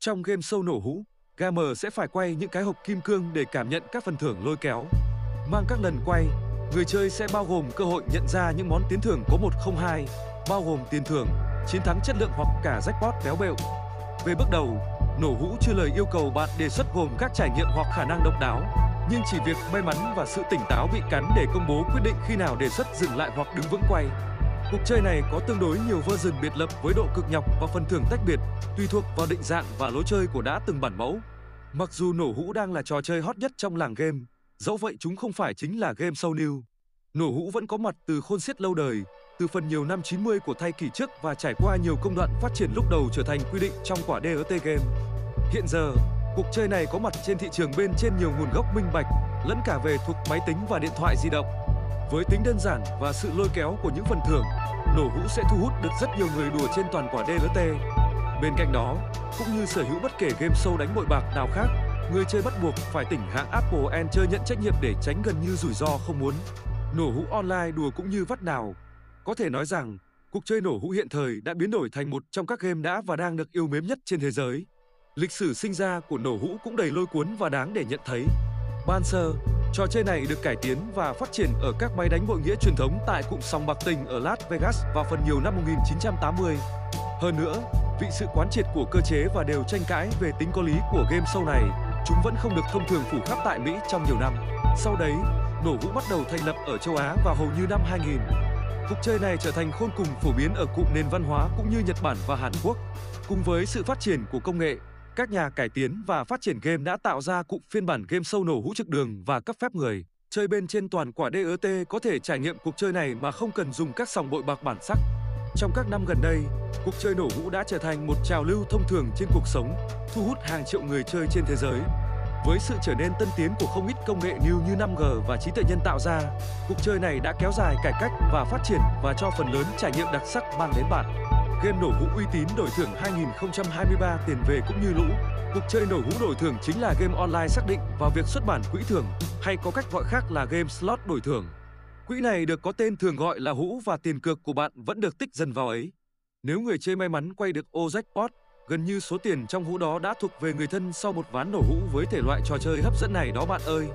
Trong game sâu nổ hũ, gamer sẽ phải quay những cái hộp kim cương để cảm nhận các phần thưởng lôi kéo. Mang các lần quay, người chơi sẽ bao gồm cơ hội nhận ra những món tiến thưởng có 102, bao gồm tiền thưởng, chiến thắng chất lượng hoặc cả jackpot béo bệu. Về bước đầu, nổ hũ chưa lời yêu cầu bạn đề xuất gồm các trải nghiệm hoặc khả năng độc đáo, nhưng chỉ việc may mắn và sự tỉnh táo bị cắn để công bố quyết định khi nào đề xuất dừng lại hoặc đứng vững quay. Cuộc chơi này có tương đối nhiều version biệt lập với độ cực nhọc và phần thưởng tách biệt, tùy thuộc vào định dạng và lối chơi của đã từng bản mẫu. Mặc dù nổ hũ đang là trò chơi hot nhất trong làng game, dẫu vậy chúng không phải chính là game sâu new. Nổ hũ vẫn có mặt từ khôn xiết lâu đời, từ phần nhiều năm 90 của thai kỷ trước và trải qua nhiều công đoạn phát triển lúc đầu trở thành quy định trong quả DRT game. Hiện giờ, cuộc chơi này có mặt trên thị trường bên trên nhiều nguồn gốc minh bạch, lẫn cả về thuộc máy tính và điện thoại di động. Với tính đơn giản và sự lôi kéo của những phần thưởng, nổ hũ sẽ thu hút được rất nhiều người đùa trên toàn quả DLT. Bên cạnh đó, cũng như sở hữu bất kể game sâu đánh bội bạc nào khác, người chơi bắt buộc phải tỉnh hãng Apple and chơi nhận trách nhiệm để tránh gần như rủi ro không muốn. Nổ hũ online đùa cũng như vắt nào. Có thể nói rằng, cuộc chơi nổ hũ hiện thời đã biến đổi thành một trong các game đã và đang được yêu mến nhất trên thế giới. Lịch sử sinh ra của nổ hũ cũng đầy lôi cuốn và đáng để nhận thấy. Ban sơ, trò chơi này được cải tiến và phát triển ở các máy đánh bội nghĩa truyền thống tại cụm sòng bạc tình ở Las Vegas vào phần nhiều năm 1980. Hơn nữa, vì sự quán triệt của cơ chế và đều tranh cãi về tính có lý của game show này, chúng vẫn không được thông thường phủ khắp tại Mỹ trong nhiều năm. Sau đấy, nổ vũ bắt đầu thành lập ở châu Á vào hầu như năm 2000. Cuộc chơi này trở thành khôn cùng phổ biến ở cụm nền văn hóa cũng như Nhật Bản và Hàn Quốc. Cùng với sự phát triển của công nghệ, các nhà cải tiến và phát triển game đã tạo ra cụm phiên bản game sâu nổ hũ trực đường và cấp phép người. Chơi bên trên toàn quả DET có thể trải nghiệm cuộc chơi này mà không cần dùng các sòng bội bạc bản sắc. Trong các năm gần đây, cuộc chơi nổ hũ đã trở thành một trào lưu thông thường trên cuộc sống, thu hút hàng triệu người chơi trên thế giới. Với sự trở nên tân tiến của không ít công nghệ new như 5G và trí tuệ nhân tạo ra, cuộc chơi này đã kéo dài cải cách và phát triển và cho phần lớn trải nghiệm đặc sắc mang đến bạn. Game nổ hũ uy tín đổi thưởng 2023 tiền về cũng như lũ. Cuộc chơi nổ hũ đổi thưởng chính là game online xác định vào việc xuất bản quỹ thưởng hay có cách gọi khác là game slot đổi thưởng. Quỹ này được có tên thường gọi là hũ và tiền cược của bạn vẫn được tích dần vào ấy. Nếu người chơi may mắn quay được ô jackpot, gần như số tiền trong hũ đó đã thuộc về người thân sau một ván nổ hũ với thể loại trò chơi hấp dẫn này đó bạn ơi.